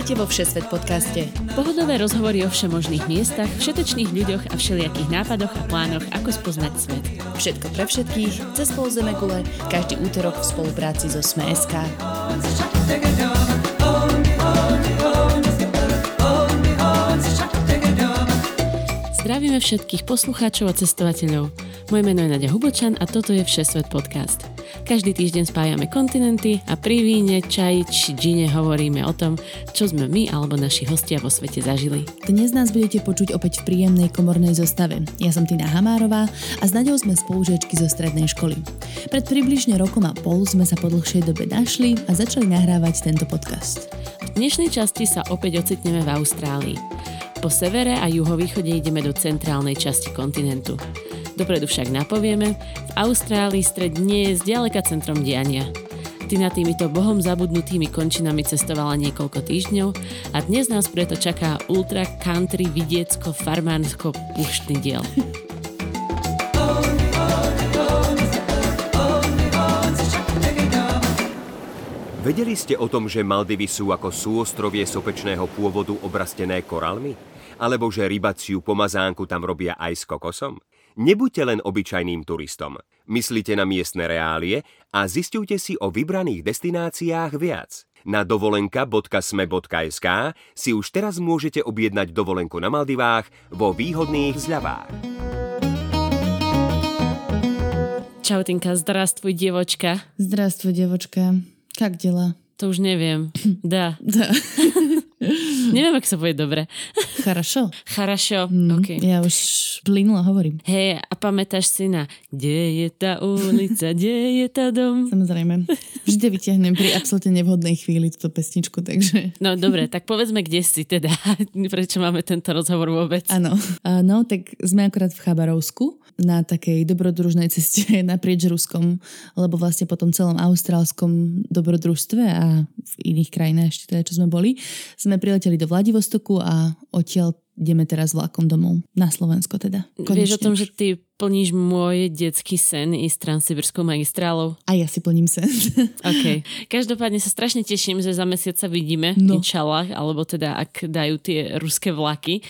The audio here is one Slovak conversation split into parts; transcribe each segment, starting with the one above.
Vítajte vo Všesvet podcaste. Pohodové rozhovory o všemožných miestach, všetečných ľuďoch a všelijakých nápadoch a plánoch, ako spoznať svet. Všetko pre všetkých, cez pol gule, každý útorok v spolupráci so Sme.sk. Zdravíme všetkých poslucháčov a cestovateľov. Moje meno je Nadia Hubočan a toto je Všesvet podcast. Každý týždeň spájame kontinenty a pri víne, čaji či džine hovoríme o tom, čo sme my alebo naši hostia vo svete zažili. Dnes nás budete počuť opäť v príjemnej komornej zostave. Ja som Tina Hamárová a s Naďou sme spolužiečky zo strednej školy. Pred približne rokom a pol sme sa po dlhšej dobe našli a začali nahrávať tento podcast. V dnešnej časti sa opäť ocitneme v Austrálii. Po severe a juhovýchode ideme do centrálnej časti kontinentu. Dopredu však napovieme, v Austrálii stred nie je zďaleka centrom diania. Tina týmito bohom zabudnutými končinami cestovala niekoľko týždňov a dnes nás preto čaká ultra country vidiecko farmánsko puštný diel. Vedeli ste o tom, že Maldivy sú ako súostrovie sopečného pôvodu obrastené korálmi? Alebo že rybaciu pomazánku tam robia aj s kokosom? Nebuďte len obyčajným turistom. Myslite na miestne reálie a zistujte si o vybraných destináciách viac. Na dovolenka.sme.sk si už teraz môžete objednať dovolenku na Maldivách vo výhodných zľavách. Čau, Tinka, zdravstvuj, devočka. Zdravstvuj, devočka. Как дела? To už neviem. Da. Да. Neviem, ak sa povie dobre. Charašo. Charašo, mm, okay. Ja už plynulo hovorím. Hej, a pamätáš si na kde je tá ulica, kde je tá dom? Samozrejme. Vždy vyťahnem pri absolútne nevhodnej chvíli túto pesničku, takže... No dobre, tak povedzme, kde si teda, prečo máme tento rozhovor vôbec. Áno, uh, no tak sme akorát v Chabarovsku na takej dobrodružnej ceste naprieč Ruskom, lebo vlastne po tom celom austrálskom dobrodružstve a v iných krajinách ešte teda, čo sme boli, sme prileteli do Vladivostoku a odtiaľ ideme teraz vlakom domov. Na Slovensko teda. Vieš o Konečne tom, že ty plníš môj detský sen ísť transsibirskou magistrálou? A ja si plním sen. OK. Každopádne sa strašne teším, že za mesiac sa vidíme, No. no. inšallah, alebo teda ak dajú tie ruské vlaky.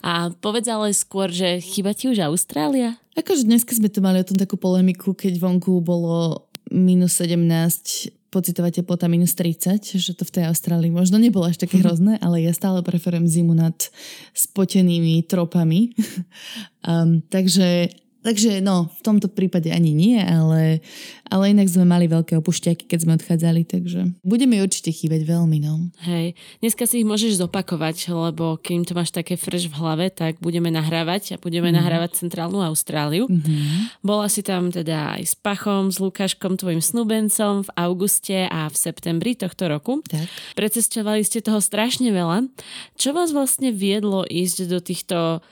A povedz ale skôr, že chyba ti už Austrália? Akože dneska sme tu mali o tom takú polemiku, keď vonku bolo minus 17, pocitová teplota minus 30, že to v tej Austrálii možno nebolo až také hrozné, ale ja stále preferujem zimu nad spotenými tropami. um, takže, takže no, v tomto prípade ani nie, ale, ale inak sme mali veľké opušťaky, keď sme odchádzali, takže budeme určite chýbať veľmi, no. Hej, dneska si ich môžeš zopakovať, lebo kým to máš také fresh v hlave, tak budeme nahrávať a budeme mm. nahrávať Centrálnu Austráliu. Mm-hmm. Bola si tam teda aj s Pachom, s Lukáškom, tvojim snúbencom v auguste a v septembri tohto roku. Tak. Precestovali ste toho strašne veľa. Čo vás vlastne viedlo ísť do týchto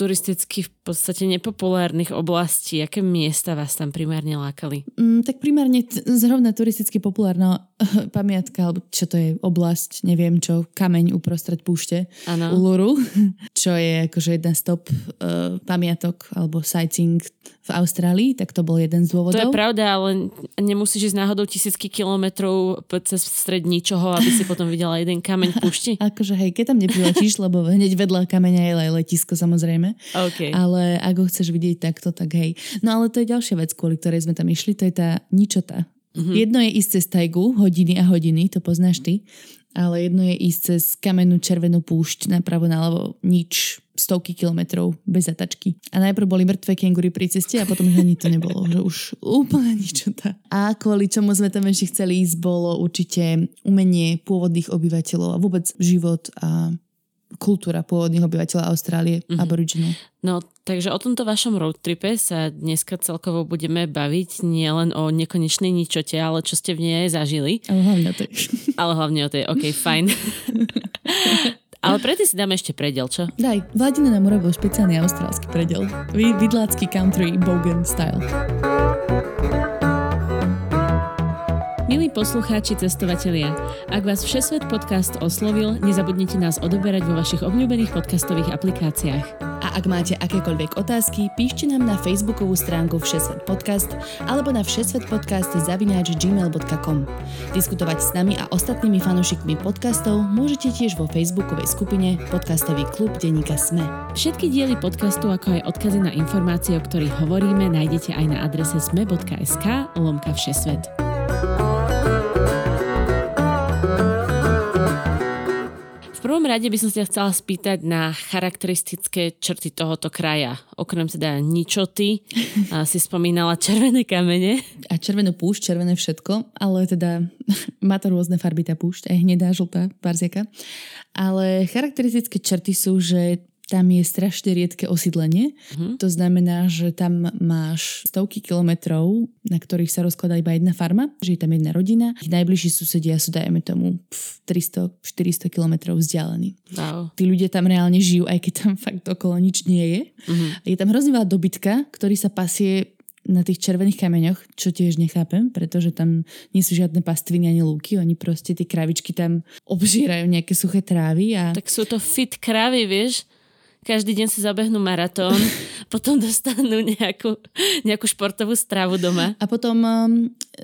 turisticky v podstate nepopulárnych oblastí? Aké miesta vás tam primárne lákali? Mm, tak primárne t- zrovna turisticky populárna pamiatka, alebo čo to je, oblasť, neviem čo, kameň uprostred púšte Áno. Uluru, čo je akože jeden z top uh, pamiatok alebo sightseeing v Austrálii, tak to bol jeden z To je dôvodov. pravda, ale nemusíš ísť náhodou tisícky kilometrov cez stred ničoho, aby si potom videla jeden kameň v púšti. Akože hej, keď tam nepriletíš, lebo hneď vedľa kameňa je aj letisko samozrejme, OK. ale ak ho chceš vidieť takto, tak hej. No ale to je ďalšia vec, kvôli ktorej sme tam išli, to je tá ničota. Mm-hmm. Jedno je ísť cez tajgu, hodiny a hodiny, to poznáš ty, ale jedno je ísť cez kamennú červenú púšť napravo naľavo, nič, stovky kilometrov bez zatačky. A najprv boli mŕtve kengury pri ceste a potom už ani to nebolo, že už úplne ničota. A kvôli čomu sme tam ešte chceli ísť, bolo určite umenie pôvodných obyvateľov a vôbec život a kultúra pôvodných obyvateľov Austrálie, mm-hmm. aboriginov. No, takže o tomto vašom road tripe sa dneska celkovo budeme baviť nielen o nekonečnej ničote, ale čo ste v nej aj zažili. Ale hlavne o to je. Ale hlavne o tej, OK, fajn. ale predtým si dáme ešte predel, čo? Daj, Vladina nám urobil špeciálny austrálsky predel. Vy, vidlácky country bogan style. Milí poslucháči, cestovatelia, ak vás Všesvet podcast oslovil, nezabudnite nás odoberať vo vašich obľúbených podcastových aplikáciách. A ak máte akékoľvek otázky, píšte nám na facebookovú stránku Všesvet podcast alebo na všesvetpodcast zavináč gmail.com. Diskutovať s nami a ostatnými fanúšikmi podcastov môžete tiež vo facebookovej skupine Podcastový klub Deníka Sme. Všetky diely podcastu, ako aj odkazy na informácie, o ktorých hovoríme, nájdete aj na adrese sme.sk lomka všesvet. V prvom rade by som sa chcela spýtať na charakteristické črty tohoto kraja. Okrem teda ničoty, si spomínala červené kamene. A červenú púšť, červené všetko, ale teda má to rôzne farby tá púšť, aj hnedá, žltá, barziaka. Ale charakteristické črty sú, že tam je strašne riedke osídlenie. Uh-huh. To znamená, že tam máš stovky kilometrov, na ktorých sa rozkladá iba jedna farma, že je tam jedna rodina. Ich najbližší susedia sú, dajme tomu, 300-400 kilometrov vzdialení. Wow. Tí ľudia tam reálne žijú, aj keď tam fakt okolo nič nie je. Uh-huh. Je tam hrozný veľa dobytka, ktorý sa pasie na tých červených kameňoch, čo tiež nechápem, pretože tam nie sú žiadne pastviny ani lúky, oni proste tie kravičky tam obžírajú nejaké suché trávy. A... Tak sú to fit krávy, vieš? Každý deň si zabehnú maratón, potom dostanú nejakú, nejakú športovú stravu doma. A potom um,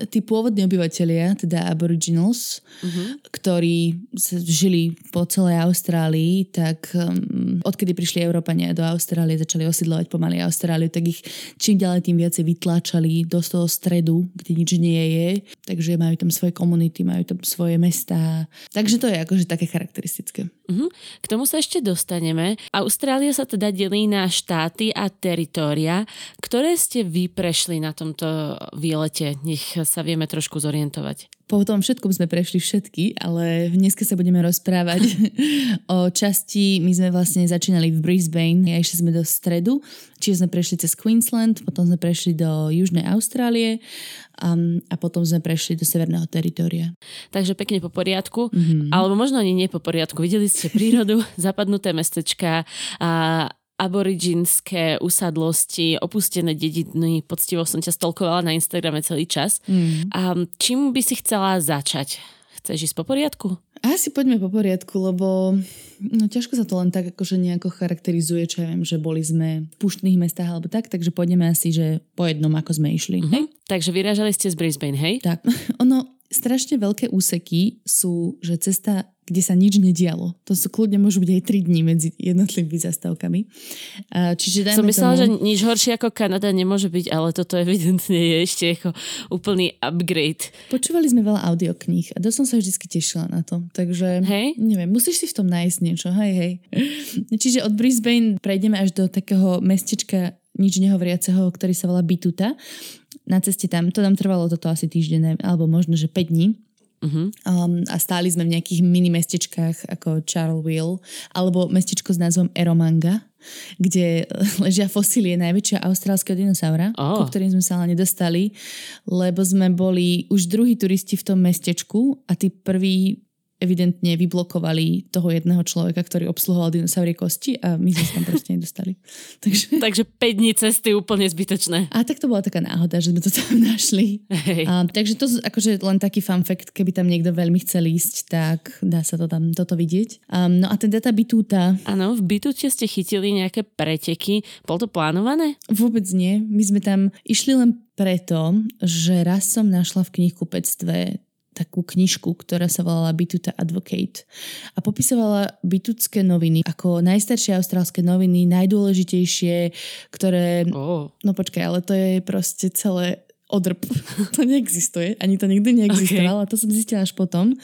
tí pôvodní obyvateľia, teda aboriginals, uh-huh. ktorí žili po celej Austrálii, tak um, odkedy prišli Európania do Austrálie, začali osidlovať pomaly Austráliu, tak ich čím ďalej tým viacej vytláčali do toho stredu, kde nič nie je. Takže majú tam svoje komunity, majú tam svoje mestá. Takže to je akože také charakteristické. Uh-huh. K tomu sa ešte dostaneme. Austrália sa teda delí na štáty a teritória. Ktoré ste vy prešli na tomto výlete? Nech sa vieme trošku zorientovať. Po tom všetkom sme prešli všetky, ale dneska sa budeme rozprávať o časti, my sme vlastne začínali v Brisbane, a išli sme do stredu, čiže sme prešli cez Queensland, potom sme prešli do Južnej Austrálie um, a potom sme prešli do Severného teritoria. Takže pekne po poriadku, mm-hmm. alebo možno ani nie po poriadku. Videli ste prírodu, zapadnuté mestečka a aboriginské usadlosti, opustené dediny. Poctivo som ťa stolkovala na Instagrame celý čas. Mm. A čím by si chcela začať? Chceš ísť po poriadku? Asi poďme po poriadku, lebo no, ťažko sa to len tak akože nejako charakterizuje, čo ja viem, že boli sme v puštných mestách alebo tak, takže pôjdeme asi, že po jednom, ako sme išli. Hej? Takže vyrážali ste z Brisbane, hej? Tak. Ono, strašne veľké úseky sú, že cesta kde sa nič nedialo. To sú kľudne môžu byť aj 3 dní medzi jednotlivými zastavkami. Čiže Som myslela, tomu... že nič horšie ako Kanada nemôže byť, ale toto evidentne je ešte ako úplný upgrade. Počúvali sme veľa audiokníh a dosť som sa vždy tešila na to. Takže hej? neviem, musíš si v tom nájsť niečo. Hej, hej. Čiže od Brisbane prejdeme až do takého mestečka nič nehovoriaceho, ktorý sa volá Bituta. Na ceste tam, to nám trvalo toto asi týždeň, alebo možno, že 5 dní. Uh-huh. Um, a stáli sme v nejakých mini mestečkách ako Charleville alebo mestečko s názvom Eromanga, kde ležia fosílie najväčšieho austrálskeho dinosaura, oh. ku ktorým sme sa ale nedostali, lebo sme boli už druhí turisti v tom mestečku a tí prví evidentne vyblokovali toho jedného človeka, ktorý obsluhoval dinosaurie kosti a my sme sa tam proste nedostali. Takže... Takže 5 dní cesty úplne zbytočné. A tak to bola taká náhoda, že sme to tam našli. Hey. A, takže to akože len taký fun fact, keby tam niekto veľmi chcel ísť, tak dá sa to tam toto vidieť. Um, no a ten data Bitúta. Áno, v Bitúte ste chytili nejaké preteky. Bol to plánované? Vôbec nie. My sme tam išli len preto, že raz som našla v knihkupectve takú knižku, ktorá sa volala Bituta Advocate a popisovala bitutské noviny ako najstaršie austrálske noviny, najdôležitejšie, ktoré... Oh. No počkaj, ale to je proste celé odrb. to neexistuje, ani to nikdy neexistovalo. Okay. To som zistila až potom.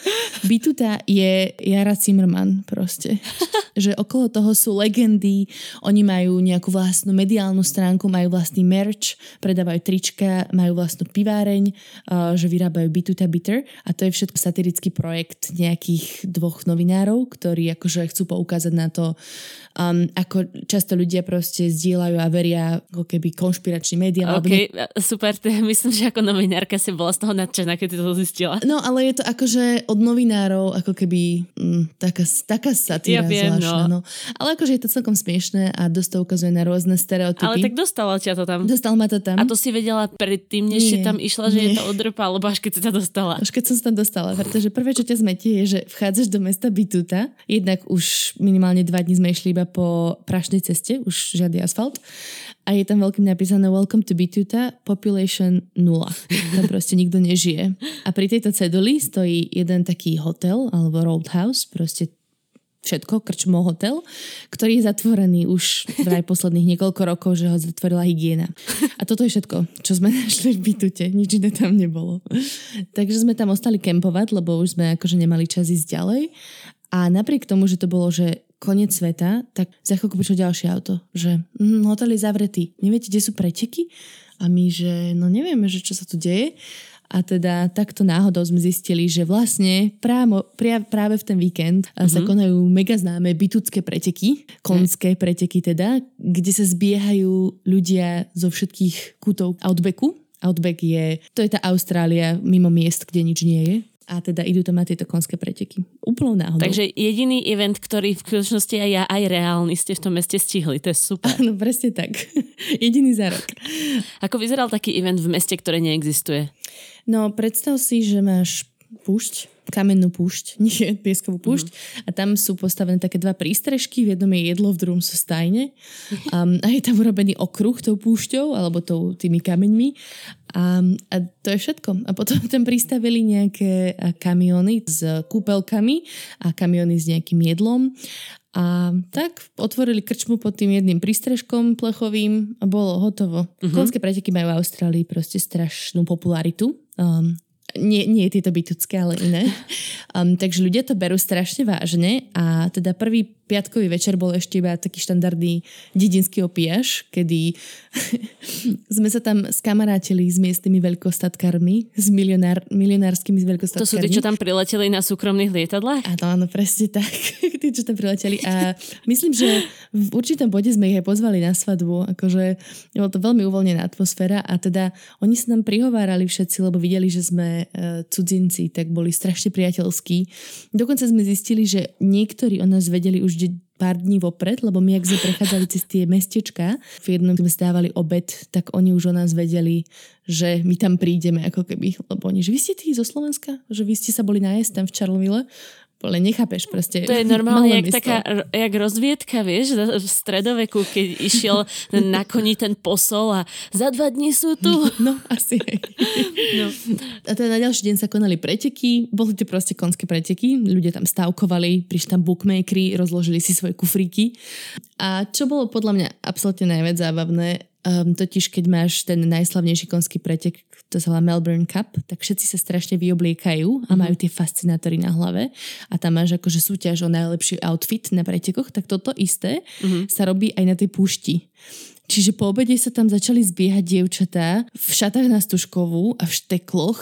Bituta je Jara Zimmerman proste. že okolo toho sú legendy, oni majú nejakú vlastnú mediálnu stránku, majú vlastný merch, predávajú trička, majú vlastnú piváreň, uh, že vyrábajú Bituta Bitter a to je všetko satirický projekt nejakých dvoch novinárov, ktorí akože chcú poukázať na to, um, ako často ľudia proste zdieľajú a veria ako keby konšpiračným médiám. OK, alebo... super, to je myslím, že ako novinárka si bola z toho nadšená, keď to zistila. No, ale je to akože od novinárov ako keby mm, taká, taká satíra Ja viem, zvláštna. no. No. Ale akože je to celkom smiešné a dosť to ukazuje na rôzne stereotypy. Ale tak dostala ťa to tam. Dostal ma to tam. A to si vedela predtým, než si tam išla, že je nie. to odrpa, alebo až keď si sa dostala. Až keď som sa tam dostala, pretože prvé, čo ťa zmetie, je, že vchádzaš do mesta Bituta. Jednak už minimálne dva dní sme išli iba po prašnej ceste, už žiadny asfalt. A je tam veľkým napísané Welcome to Bituta, population 0. Tam proste nikto nežije. A pri tejto ceduli stojí jeden taký hotel, alebo roadhouse, proste všetko, krčmo hotel, ktorý je zatvorený už vraj posledných niekoľko rokov, že ho zatvorila hygiena. A toto je všetko, čo sme našli v bytute. Nič iné tam nebolo. Takže sme tam ostali kempovať, lebo už sme akože nemali čas ísť ďalej. A napriek tomu, že to bolo, že koniec sveta, tak za chvíľku prišlo ďalšie auto, že mm, hotel je zavretý. Neviete, kde sú preteky? A my, že no nevieme, že čo sa tu deje. A teda takto náhodou sme zistili, že vlastne právo, pria, práve v ten víkend mm-hmm. sa konajú mega známe bytucké preteky, konské preteky teda, kde sa zbiehajú ľudia zo všetkých kútov Outbacku. Outback je, to je tá Austrália mimo miest, kde nič nie je. A teda idú tam na tieto konské preteky. Úplnou náhodou. Takže jediný event, ktorý v skutočnosti aj ja, aj reálny ste v tom meste stihli. To je super. No presne tak. Jediný za rok. Ako vyzeral taký event v meste, ktoré neexistuje? No predstav si, že máš púšť, kamennú púšť, nie pieskovú púšť mm-hmm. a tam sú postavené také dva prístrežky, v jednom je jedlo, v druhom sú stajne um, a je tam urobený okruh tou púšťou alebo tou, tými kameňmi a, a to je všetko. A potom tam pristavili nejaké kamiony s kúpelkami a kamiony s nejakým jedlom a tak otvorili krčmu pod tým jedným prístrežkom plechovým a bolo hotovo. Uh-huh. Konské preteky majú v Austrálii proste strašnú popularitu. Um, nie, nie tieto bytucké, ale iné. Um, takže ľudia to berú strašne vážne a teda prvý piatkový večer bol ešte iba taký štandardný dedinský opiaš, kedy sme sa tam skamarátili s miestnymi veľkostatkármi, s milionár, milionárskymi To veľkostatkármi. sú tí, čo tam prileteli na súkromných lietadlách? Áno, áno, presne tak. Tí, čo tam prileteli. A myslím, že v určitom bode sme ich aj pozvali na svadbu. Akože bolo to veľmi uvoľnená atmosféra a teda oni sa nám prihovárali všetci, lebo videli, že sme e, cudzinci, tak boli strašne priateľskí. Dokonca sme zistili, že niektorí o nás vedeli už de- pár dní vopred, lebo my, ak sme prechádzali cez tie mestečka, v jednom sme stávali obed, tak oni už o nás vedeli, že my tam prídeme, ako keby, lebo oni, že vy ste tí zo Slovenska? Že vy ste sa boli nájsť tam v Charleville? Ale nechápeš proste. To je normálne jak mesto. taká, jak rozviedka, vieš, v stredoveku, keď išiel na koni ten posol a za dva dní sú tu. No, asi aj. No. A teda na ďalší deň sa konali preteky, boli to proste konské preteky, ľudia tam stavkovali, prišli tam bookmakery, rozložili si svoje kufríky. A čo bolo podľa mňa absolútne najviac zábavné, um, totiž keď máš ten najslavnejší konský pretek, to sa volá Melbourne Cup, tak všetci sa strašne vyobliekajú a majú tie fascinátory na hlave. A tam máš akože súťaž o najlepší outfit na pretekoch, tak toto isté sa robí aj na tej púšti. Čiže po obede sa tam začali zbiehať dievčatá v šatách na stužkovú a v štekloch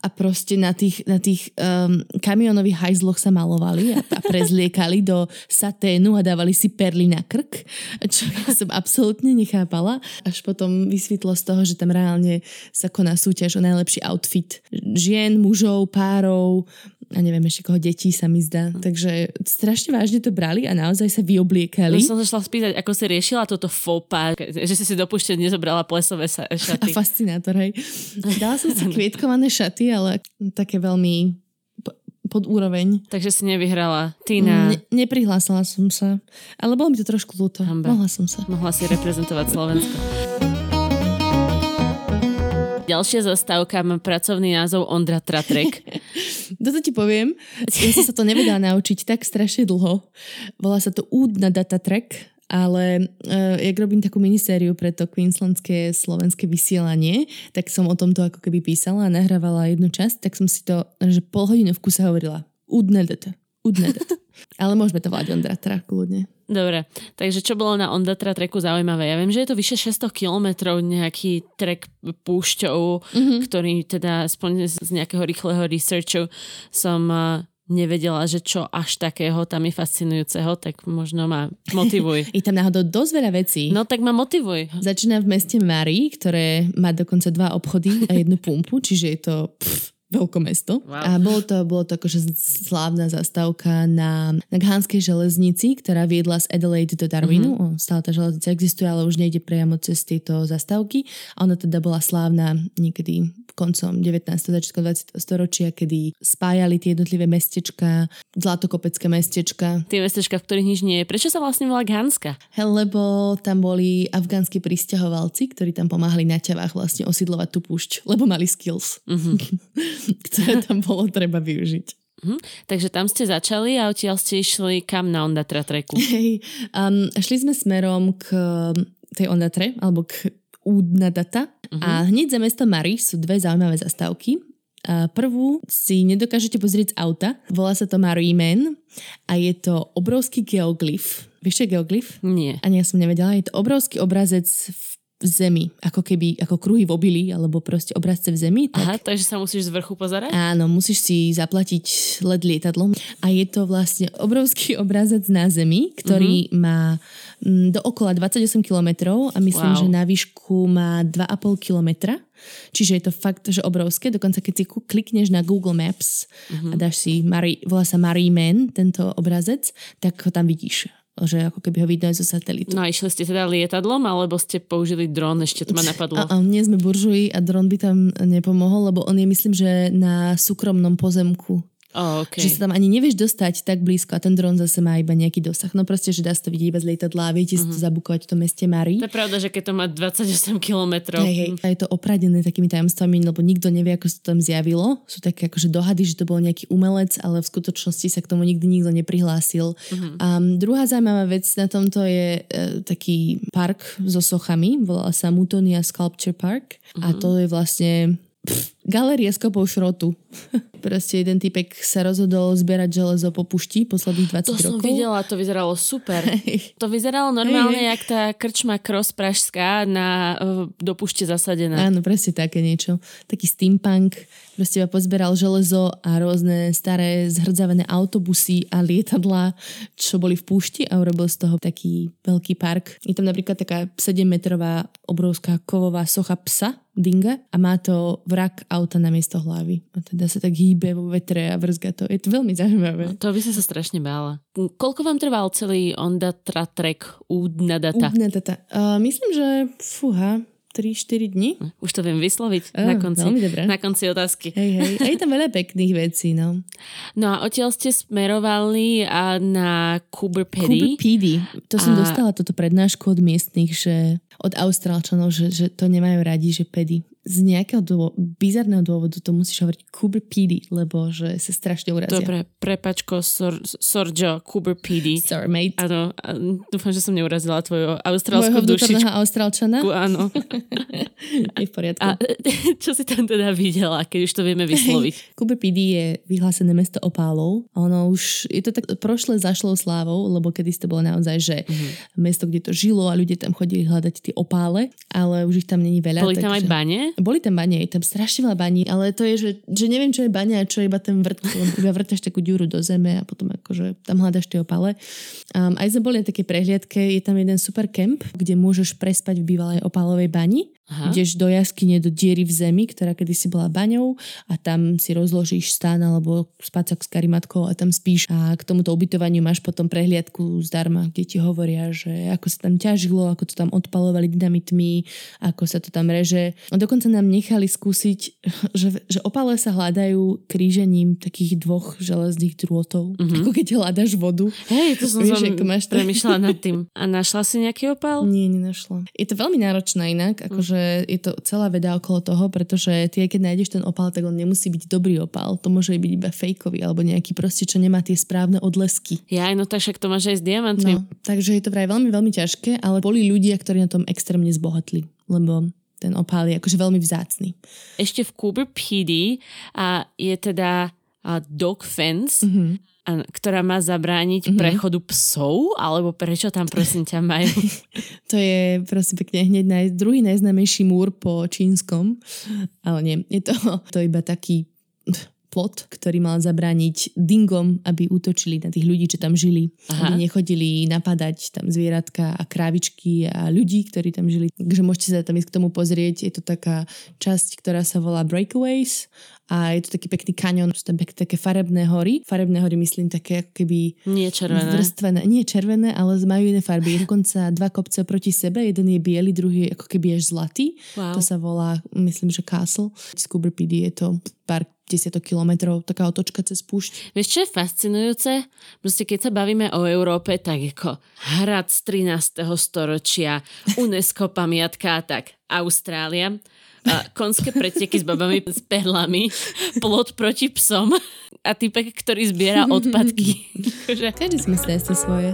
a proste na tých, na tých um, kamionových hajzloch sa malovali a, a prezliekali do saténu a dávali si perly na krk, čo som absolútne nechápala. Až potom vysvetlo z toho, že tam reálne sa koná súťaž o najlepší outfit žien, mužov, párov a neviem ešte koho detí sa mi zdá. Takže strašne vážne to brali a naozaj sa vyobliekali. No som sa šla spýtať, ako si riešila toto fópa, že si si do púšte nezobrala plesové A šaty. fascinátor, hej. Dala som si kvietkované šaty, ale také veľmi pod úroveň. Takže si nevyhrala. Ty na... Ne, neprihlásila som sa, ale bolo mi to trošku ľúto. Mohla som sa. Mohla si reprezentovať Slovensko. Ďalšia zastávka má pracovný názov Ondra Tratrek. Toto ti poviem, ja som sa to nevedela naučiť tak strašne dlho. Volá sa to Úd na data track, ale uh, jak robím takú minisériu pre to Queenslandské slovenské vysielanie, tak som o tomto ako keby písala a nahrávala jednu časť, tak som si to, že pol hodinu v kuse hovorila. Úd na data. Úd na data. ale môžeme to volať Ondra Track, kľudne. Dobre, takže čo bolo na Ondatra treku zaujímavé? Ja viem, že je to vyše 600 kilometrov nejaký trek púšťou, mm-hmm. ktorý teda aspoň z nejakého rýchleho researchu som uh, nevedela, že čo až takého tam je fascinujúceho, tak možno ma motivuj. je tam náhodou dosť veľa vecí. No tak ma motivuj. Začína v meste Mari, ktoré má dokonca dva obchody a jednu pumpu, čiže je to pff, mesto. Wow. A bolo to, bolo to akože slávna zastávka na, na Ghanskej železnici, ktorá viedla z Adelaide do Darwinu. Mm-hmm. Stále tá železnica existuje, ale už nejde priamo cez tieto zastávky. A ona teda bola slávna niekedy koncom 19. začiatkom 20. storočia, kedy spájali tie jednotlivé mestečka, zlatokopecké mestečka. Tie mestečka, v ktorých nič nie je. Prečo sa vlastne volá Ghanska? Lebo tam boli afgánsky pristahovalci, ktorí tam pomáhali na ťavách vlastne osidlovať tú púšť, lebo mali skills. Mm-hmm. ktoré tam bolo treba využiť. Mm, takže tam ste začali a odtiaľ ste išli kam na Ondatra treku? Hej, um, šli sme smerom k tej Ondatre, alebo k Udnadata uh-huh. a hneď za mesto Mari sú dve zaujímavé zastávky. A prvú si nedokážete pozrieť z auta, volá sa to Marimen a je to obrovský geoglyf. Vieš, čo je geoglyf? Nie. Ani ja som nevedela. Je to obrovský obrazec v v zemi, ako keby, ako kruhy v obili, alebo proste obrazce v zemi. Tak... Aha, takže sa musíš z vrchu pozerať? Áno, musíš si zaplatiť led lietadlom. A je to vlastne obrovský obrazec na zemi, ktorý mm-hmm. má m, do okola 28 kilometrov a myslím, wow. že na výšku má 2,5 kilometra. Čiže je to fakt, že obrovské. Dokonca keď si klikneš na Google Maps mm-hmm. a dáš si, Mari, volá sa Man, tento obrazec, tak ho tam vidíš že ako keby ho aj zo satelitu. No a išli ste teda lietadlom, alebo ste použili dron, ešte to ma napadlo. A, a nie sme buržuji a dron by tam nepomohol, lebo on je myslím, že na súkromnom pozemku Oh, okay. Že sa tam ani nevieš dostať tak blízko a ten dron zase má iba nejaký dosah. No proste, že dá sa to vidieť iba z lietadla a viete uh-huh. si to mhm. zabukovať v tom meste Mari. To je pravda, že keď to má 28 kilometrov. Hej, hej. A je to opradené takými tajomstvami, lebo nikto nevie, ako sa to tam zjavilo. Sú také akože dohady, že to bol nejaký umelec, ale v skutočnosti sa k tomu nikdy nikto neprihlásil. Uh-huh. A druhá zaujímavá vec na tomto je e, taký park so sochami, volá sa Mutonia Sculpture Park. Uh-huh. A to je vlastne pff, Galéria z kopou šrotu. Proste jeden typek sa rozhodol zbierať železo po pušti posledných 20 to rokov. To som videla, to vyzeralo super. Hey. To vyzeralo normálne, hey. jak tá krčma Cross Pražská na, do pušte zasadená. Áno, presne také niečo. Taký steampunk. Proste pozberal železo a rôzne staré zhrdzavené autobusy a lietadla, čo boli v púšti a urobil z toho taký veľký park. Je tam napríklad taká 7-metrová obrovská kovová socha psa, dinga a má to vrak auta na miesto hlavy. A teda sa tak hýbe vo vetre a vrzga to. Je to veľmi zaujímavé. No, to by som sa strašne bála. Koľko vám trval celý Onda Trek Udnadata? Udnadata. Uh, myslím, že fúha, 3-4 dní. Už to viem vysloviť oh, na, konci, na konci otázky. Hej, hej. A je tam veľa pekných vecí, no. No a odtiaľ ste smerovali a na. Cooper Pedy. To a... som dostala toto prednášku od miestnych, že od Austrálčanov, že, že to nemajú radi, že pedy z nejakého dôvodu, bizarného dôvodu to musíš hovoriť Cooper PD, lebo že sa strašne urazia. Dobre, prepačko, Sor, Sorjo, Cooper PD. Sorry, mate. Áno, dúfam, že som neurazila tvojho austrálskú dušičku. austrálčana? Áno. je v poriadku. A čo si tam teda videla, keď už to vieme vysloviť? Cooper PD je vyhlásené mesto opálov. Ono už, je to tak prošle zašlo slávou, lebo kedy to bolo naozaj, že uh-huh. mesto, kde to žilo a ľudia tam chodili hľadať tie opále, ale už ich tam není veľa. Boli tam aj bane? Boli tam bane, je tam strašne veľa baní, ale to je, že, že neviem, čo je baňa a čo je iba ten vrt, iba vrtaš takú ďuru do zeme a potom akože tam hľadaš tie opale. Um, aj sme boli na také prehliadke, je tam jeden super kemp, kde môžeš prespať v bývalej opálovej bani Aha. Ideš do jaskyne, do diery v zemi, ktorá kedysi bola baňou a tam si rozložíš stan alebo spacak s karimatkou a tam spíš a k tomuto ubytovaniu máš potom prehliadku zdarma, kde ti hovoria, že ako sa tam ťažilo, ako to tam odpalovali dynamitmi, ako sa to tam reže. A dokonca nám nechali skúsiť, že, že opale sa hľadajú krížením takých dvoch železných drôtov, mm-hmm. ako keď hľadaš vodu. Hej, to som Víš, som máš premyšľala nad tým. A našla si nejaký opal? Nie, nenašla. Je to veľmi náročné inak, akože že je to celá veda okolo toho, pretože ty, keď nájdeš ten opál, tak on nemusí byť dobrý opál. To môže byť iba fejkový alebo nejaký proste, čo nemá tie správne odlesky. Ja, no tak však to máš aj s diamantmi. No, takže je to vraj veľmi, veľmi ťažké, ale boli ľudia, ktorí na tom extrémne zbohatli, lebo ten opál je akože veľmi vzácný. Ešte v Cooper PD a je teda dog fence, mm-hmm ktorá má zabrániť mm-hmm. prechodu psov, alebo prečo tam prosím ťa majú? to je prosím pekne hneď naj, druhý najznámejší múr po čínskom, ale nie, je to, to iba taký plot, ktorý mal zabrániť dingom, aby útočili na tých ľudí, čo tam žili. Aha. Aby nechodili napadať tam zvieratka a krávičky a ľudí, ktorí tam žili. Takže môžete sa tam ísť k tomu pozrieť. Je to taká časť, ktorá sa volá Breakaways a je to taký pekný kanion, sú tam pekné také farebné hory. Farebné hory myslím také ako keby... Nie červené. Vrstvené. Nie červené, ale majú iné farby. Je dokonca dva kopce proti sebe, jeden je biely, druhý je ako keby až zlatý. Wow. To sa volá, myslím, že Castle. Scoober PD je to pár desiatok kilometrov, taká otočka cez púšť. Vieš, čo je fascinujúce? Proste keď sa bavíme o Európe, tak ako hrad z 13. storočia, UNESCO pamiatka, tak Austrália a konské preteky s babami s perlami, plot proti psom a typek, ktorý zbiera odpadky. Každý sme si svoje.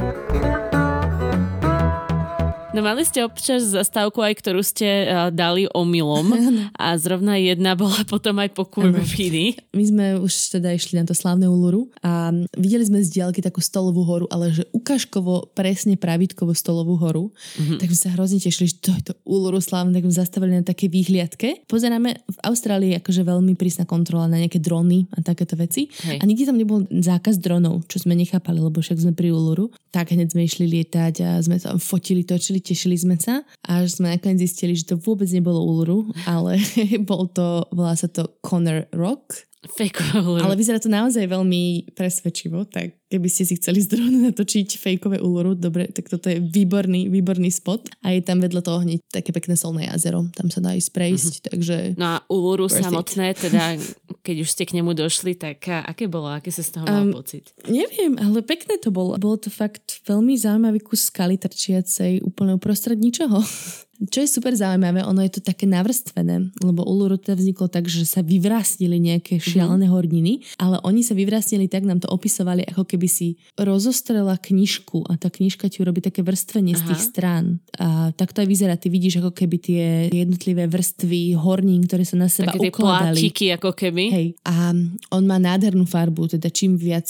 No mali ste občas zastávku aj, ktorú ste uh, dali omylom a zrovna jedna bola potom aj po Kurvfiny. My sme už teda išli na to slávne Uluru a videli sme z diaľky takú stolovú horu, ale že ukážkovo presne pravítkovo stolovú horu. Mm-hmm. Tak sme sa hrozne tešili, že to je to Uluru slávne, tak sme zastavili na také výhliadke. Pozeráme, v Austrálii je akože veľmi prísna kontrola na nejaké drony a takéto veci. Hej. A nikdy tam nebol zákaz dronov, čo sme nechápali, lebo však sme pri Uluru. Tak hneď sme išli lietať a sme tam fotili, točili, tešili sme sa, až sme nakoniec zistili, že to vôbec nebolo Uluru, ale bol to, volá sa to Connor Rock. Fejkové Ale vyzerá to naozaj veľmi presvedčivo, tak keby ste si chceli z dronu natočiť fejkové Uluru, dobre, tak toto je výborný, výborný spot. A je tam vedľa toho hneď také pekné solné jazero, tam sa dá ísť prejsť, uh-huh. takže... No a Uluru samotné, it. teda keď už ste k nemu došli, tak aké bolo, aké sa z toho mal um, pocit? Neviem, ale pekné to bolo. Bolo to fakt veľmi zaujímavý kus skaly trčiacej úplne uprostred ničoho. Čo je super zaujímavé, ono je to také navrstvené, lebo Uluru teda vzniklo tak, že sa vyvrastili nejaké mhm. šialené horniny, ale oni sa vyvrastili tak, nám to opisovali, ako keby si rozostrela knižku a tá knižka ti urobí také vrstvenie Aha. z tých strán. A tak to aj vyzerá, ty vidíš ako keby tie jednotlivé vrstvy hornín, ktoré sa na seba také ukladali. Také ako keby. Hej. A on má nádhernú farbu, teda čím viac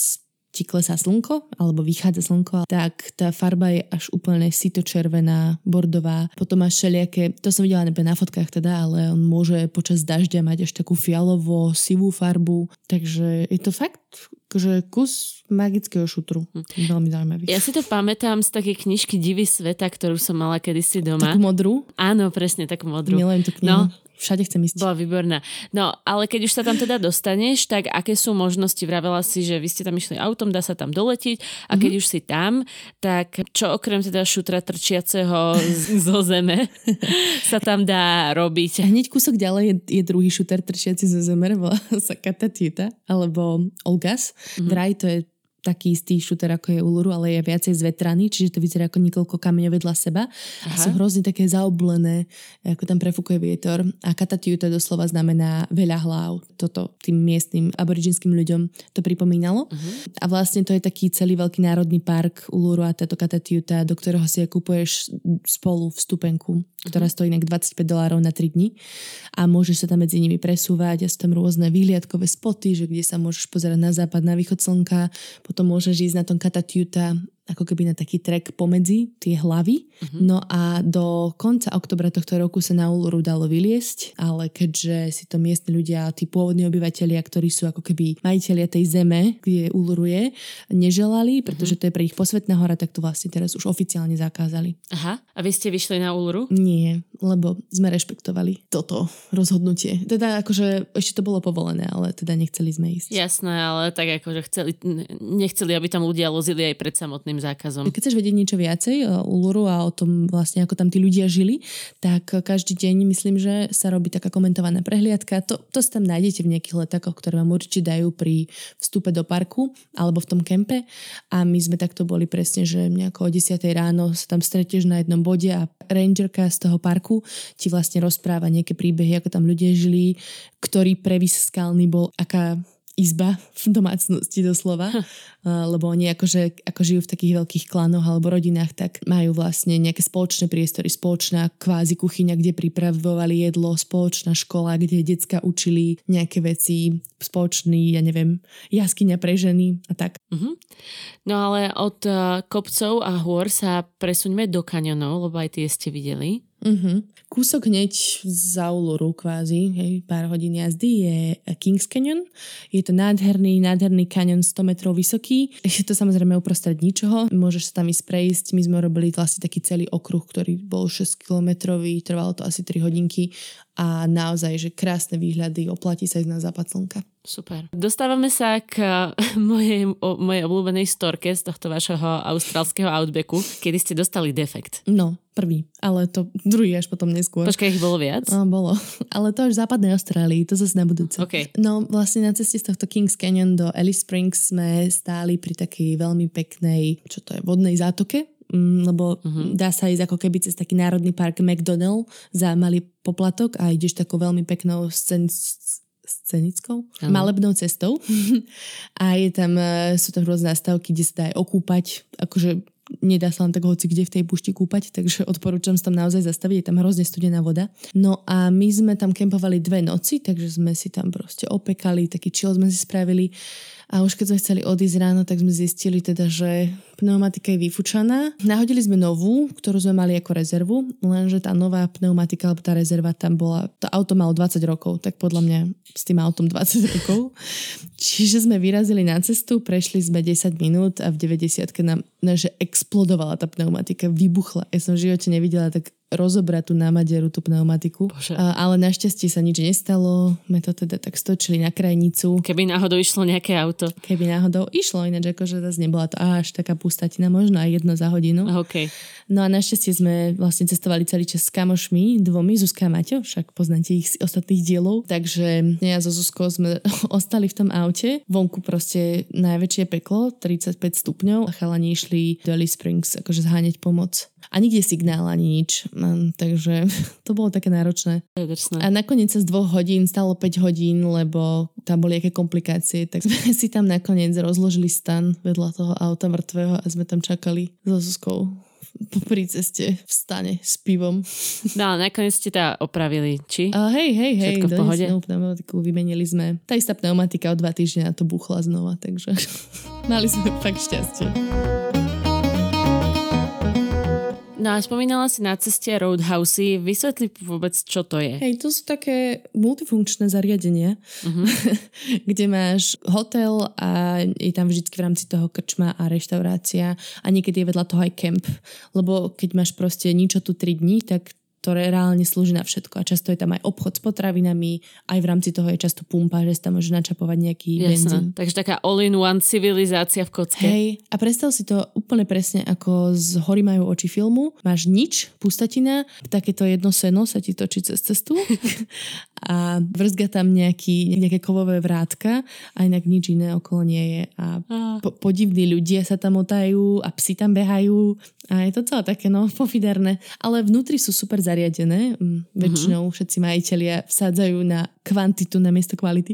ti klesá slnko alebo vychádza slnko, tak tá farba je až úplne sito-červená, bordová. Potom máš všelijaké, to som videla na fotkách teda, ale on môže počas dažďa mať až takú fialovo, sivú farbu. Takže je to fakt že kus magického šutru. Hm. Veľmi zaujímavý. Ja si to pamätám z takej knižky Divy sveta, ktorú som mala kedysi doma. Takú modrú? Áno, presne, takú modrú. Milujem tú knihu. No, Všade chcem ísť. Bola výborná. No, ale keď už sa tam teda dostaneš, tak aké sú možnosti? Vravela si, že vy ste tam išli autom, dá sa tam doletiť a keď mm-hmm. už si tam, tak čo okrem teda šutra trčiaceho zo zeme sa tam dá robiť? Hneď kúsok ďalej je, je druhý šuter trčiaci zo zeme, volá sa Katatita, alebo Olgas. Mm-hmm. Vraj to je taký istý šuter, ako je Uluru, ale je viacej zvetraný, čiže to vyzerá ako niekoľko kameňov vedľa seba. Aha. A sú hrozne také zaoblené, ako tam prefúkuje vietor. A Katatiu to doslova znamená veľa hlav. Toto tým miestnym aboriginským ľuďom to pripomínalo. Uh-huh. A vlastne to je taký celý veľký národný park Uluru a táto Katatiuta, do ktorého si kupuješ spolu vstupenku, ktorá stojí inak 25 dolárov na 3 dní. A môžeš sa tam medzi nimi presúvať a sú tam rôzne výhliadkové spoty, že kde sa môžeš pozerať na západ, na východ slnka, potom môžeš ísť na tom Katatiuta ako keby na taký trek pomedzi tie hlavy. Uh-huh. No a do konca oktobra tohto roku sa na Uluru dalo vyliesť, ale keďže si to miestni ľudia, tí pôvodní obyvateľia, ktorí sú ako keby majiteľia tej zeme, kde Uluru je, neželali, pretože uh-huh. to je pre ich posvetná hora, tak to vlastne teraz už oficiálne zakázali. Aha, a vy ste vyšli na Uluru? Nie, lebo sme rešpektovali toto rozhodnutie. Teda akože ešte to bolo povolené, ale teda nechceli sme ísť. Jasné, ale tak akože chceli, nechceli, aby tam ľudia lozili aj pred samotným tým zákazom. Keď chceš vedieť niečo viacej o Uluru a o tom vlastne, ako tam tí ľudia žili, tak každý deň myslím, že sa robí taká komentovaná prehliadka. To, to si tam nájdete v nejakých letakoch, ktoré vám určite dajú pri vstupe do parku alebo v tom kempe. A my sme takto boli presne, že nejako o 10 ráno sa tam stretieš na jednom bode a rangerka z toho parku ti vlastne rozpráva nejaké príbehy, ako tam ľudia žili, ktorý previs skalný bol, aká izba v domácnosti doslova, lebo oni akože, ako žijú v takých veľkých klanoch alebo rodinách, tak majú vlastne nejaké spoločné priestory, spoločná kvázi kuchyňa, kde pripravovali jedlo, spoločná škola, kde decka učili nejaké veci, spoločný, ja neviem, jaskyňa pre ženy a tak. Uh-huh. No ale od uh, kopcov a hôr sa presuňme do kanionov, lebo aj tie ste videli. Uh-huh. Kúsok hneď za Uluru kvázi, hej, pár hodín jazdy je Kings Canyon. Je to nádherný, nádherný kanion 100 metrov vysoký. Je to samozrejme uprostred ničoho. Môžeš sa tam ísť prejsť. My sme robili vlastne taký celý okruh, ktorý bol 6 kilometrový, trvalo to asi 3 hodinky a naozaj, že krásne výhľady, oplatí sa ísť na západ slnka. Super. Dostávame sa k mojej, o, mojej obľúbenej storke z tohto vašeho austrálskeho outbacku, kedy ste dostali defekt. No, prvý, ale to druhý až potom neskôr. Počkaj, ich bolo viac? No, bolo. Ale to až v západnej Austrálii, to zase na budúce. Okay. No, vlastne na ceste z tohto Kings Canyon do Alice Springs sme stáli pri takej veľmi peknej, čo to je, vodnej zátoke, mm, lebo uh-huh. dá sa ísť ako keby cez taký národný park McDonald za malý poplatok a ideš takou veľmi peknou scén scenickou, ano. malebnou cestou a je tam, e, sú tam rôzne stavky, kde sa dá aj okúpať, akože nedá sa len tak hoci kde v tej pušti kúpať, takže odporúčam sa tam naozaj zastaviť, je tam hrozne studená voda. No a my sme tam kempovali dve noci, takže sme si tam proste opekali, taký chill sme si spravili a už keď sme chceli odísť ráno, tak sme zistili teda, že pneumatika je vyfučaná. Nahodili sme novú, ktorú sme mali ako rezervu, lenže tá nová pneumatika, alebo tá rezerva tam bola, to auto malo 20 rokov, tak podľa mňa s tým autom 20 rokov. Čiže sme vyrazili na cestu, prešli sme 10 minút a v 90 nám že explodovala tá pneumatika, vybuchla. Ja som v živote nevidela tak rozobrať tú námaderu, tú pneumatiku. A, ale našťastie sa nič nestalo. My to teda tak stočili na krajnicu. Keby náhodou išlo nejaké auto. Keby náhodou išlo, ináč akože zase nebola to až taká pustatina, možno aj jedno za hodinu. Okay. No a našťastie sme vlastne cestovali celý čas s kamošmi, dvomi, Zuzka a Maťo, však poznáte ich z ostatných dielov. Takže ja so Zuzkou sme ostali v tom aute. Vonku proste najväčšie peklo, 35 stupňov a chalani išli do Alice Springs akože zháňať pomoc a nikde signál ani nič. Takže to bolo také náročné. A nakoniec sa z dvoch hodín stalo 5 hodín, lebo tam boli aké komplikácie, tak sme si tam nakoniec rozložili stan vedľa toho auta mŕtvého a sme tam čakali so Zuzkou pri ceste v stane s pivom. No ale nakoniec ste to opravili, či? Uh, hej, hej, hej, Všetko v pohode? pneumatiku vymenili sme. Tá istá pneumatika o dva týždňa to buchla znova, takže mali sme fakt šťastie. No a spomínala si na ceste Roadhousey. Vysvetli vôbec, čo to je. Hej, to sú také multifunkčné zariadenia, uh-huh. kde máš hotel a je tam vždy v rámci toho krčma a reštaurácia a niekedy je vedľa toho aj kemp. Lebo keď máš proste ničo tu 3 dní, tak ktoré reálne slúži na všetko. A často je tam aj obchod s potravinami, aj v rámci toho je často pumpa, že sa tam môže načapovať nejaký Jasne. benzín. Takže taká all-in-one civilizácia v kocke. Hej, a predstav si to úplne presne ako z Hory majú oči filmu. Máš nič, pustatina, takéto jedno seno sa ti točí cez cestu a vrzga tam nejaký, nejaké kovové vrátka a inak nič iné okolo nie je. A po, podivní ľudia sa tam otajú a psi tam behajú a je to celé také no pofiderné. Ale vnútri sú super zariadené zariadené. Mm, väčšinou uh-huh. všetci majiteľia vsádzajú na kvantitu na miesto kvality.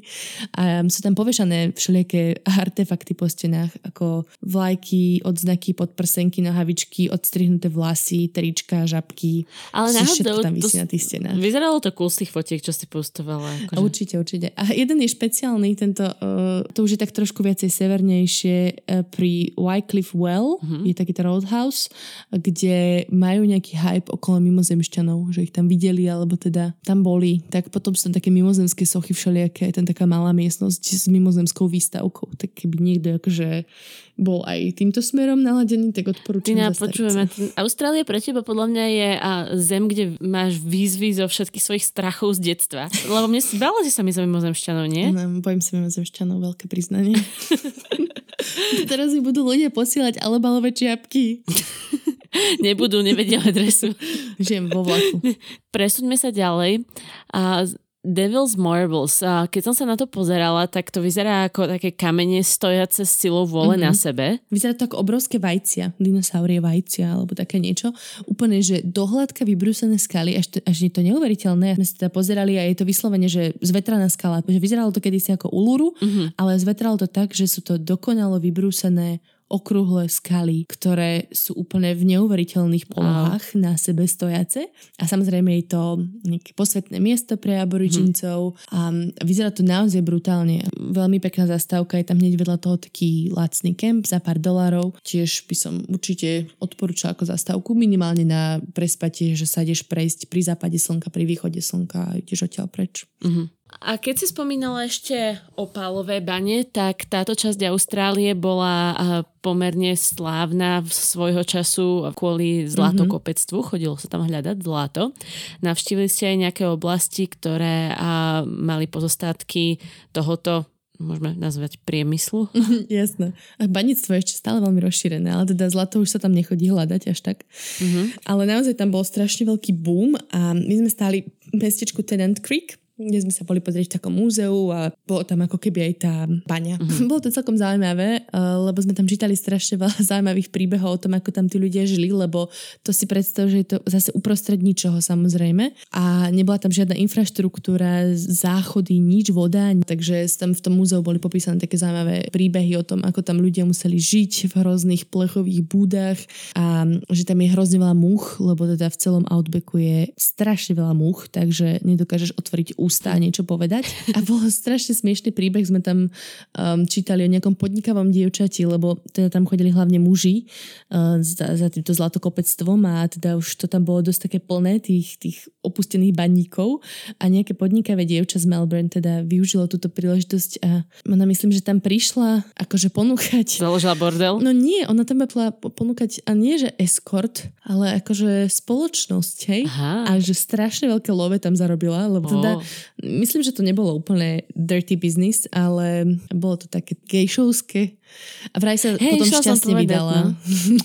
A sú tam povešané všelijaké artefakty po stenách, ako vlajky, odznaky, podprsenky, nohavičky, odstrihnuté vlasy, trička, žabky. Ale náhodou, tam vysí na tých stenách. Vyzeralo to cool z tých fotiek, čo si postovala. Akože. Určite, určite. A jeden je špeciálny, tento, uh, to už je tak trošku viacej severnejšie uh, pri Wycliffe Well, uh-huh. je takýto roadhouse, kde majú nejaký hype okolo mimozemšťanov že ich tam videli, alebo teda tam boli. Tak potom sú tam také mimozemské sochy všelijaké, je tam taká malá miestnosť s mimozemskou výstavkou. Tak keby niekto akože bol aj týmto smerom naladený, tak odporúčam Tina, počujeme, Austrália pre teba podľa mňa je a zem, kde máš výzvy zo všetkých svojich strachov z detstva. Lebo mne bála, že sa mi za mimozemšťanov, nie? No, bojím sa mimozemšťanov, veľké priznanie. Teraz mi budú ľudia posielať alebalové čiapky. nebudú, nevedia adresu. Žijem vo vlaku. Presúďme sa ďalej. A Devil's Marbles. Keď som sa na to pozerala, tak to vyzerá ako také kamene stojace s silou vôle mm-hmm. na sebe. Vyzerá to ako obrovské vajcia, dinosaurie vajcia alebo také niečo. Úplne, že dohľadka vybrúsené skaly, až, to, až je to neuveriteľné. My sa teda pozerali a je to vyslovene, že zvetraná skala. Že vyzeralo to kedysi ako uluru, mm-hmm. ale zvetralo to tak, že sú to dokonalo vybrúsené okrúhle skaly, ktoré sú úplne v neuveriteľných polohách wow. na sebe stojace. A samozrejme je to nejaké posvetné miesto pre aborigincov hmm. a vyzerá to naozaj brutálne. Veľmi pekná zastávka, je tam hneď vedľa toho taký lacný kemp za pár dolárov. Tiež by som určite odporúčala ako zastávku minimálne na prespatie, že sa ideš prejsť pri západe slnka, pri východe slnka a ideš odtiaľ preč. Mm-hmm. A keď si spomínala ešte o pálové bane, tak táto časť Austrálie bola pomerne slávna v svojho času kvôli zlatokopectvu. Mm-hmm. Chodilo sa tam hľadať zlato. Navštívili ste aj nejaké oblasti, ktoré mali pozostatky tohoto môžeme nazvať priemyslu. Jasné. A baníctvo je ešte stále veľmi rozšírené, ale teda zlato už sa tam nechodí hľadať až tak. Mm-hmm. Ale naozaj tam bol strašne veľký boom a my sme stáli v mestečku Tenant Creek kde sme sa boli pozrieť v takom múzeu a bolo tam ako keby aj tá baňa. Mm-hmm. bolo to celkom zaujímavé, eh, lebo sme tam čítali strašne veľa zaujímavých príbehov o tom, ako tam tí ľudia žili, lebo to si predstav, že je to zase uprostred ničoho samozrejme a nebola tam žiadna infraštruktúra, záchody, nič, voda, takže tam v tom múzeu boli popísané také zaujímavé príbehy o tom, ako tam ľudia museli žiť v hrozných plechových búdach a že tam je hrozne veľa much, lebo teda v celom Outbacku je strašne veľa much, takže nedokážeš otvoriť úst ústa niečo povedať. A bol strašne smiešný príbeh, sme tam um, čítali o nejakom podnikavom dievčati, lebo teda tam chodili hlavne muži uh, za, za týmto zlatokopectvom a teda už to tam bolo dosť také plné tých, tých opustených baníkov a nejaké podnikavé dievča z Melbourne teda využilo túto príležitosť a ona myslím, že tam prišla akože ponúkať... Založila bordel? No nie, ona tam bola ponúkať a nie, že escort, ale akože spoločnosť, hej? Aha. A že strašne veľké love tam zarobila, lebo teda oh myslím, že to nebolo úplne dirty business, ale bolo to také gejšovské. A vraj sa hey, potom šťastne vydala.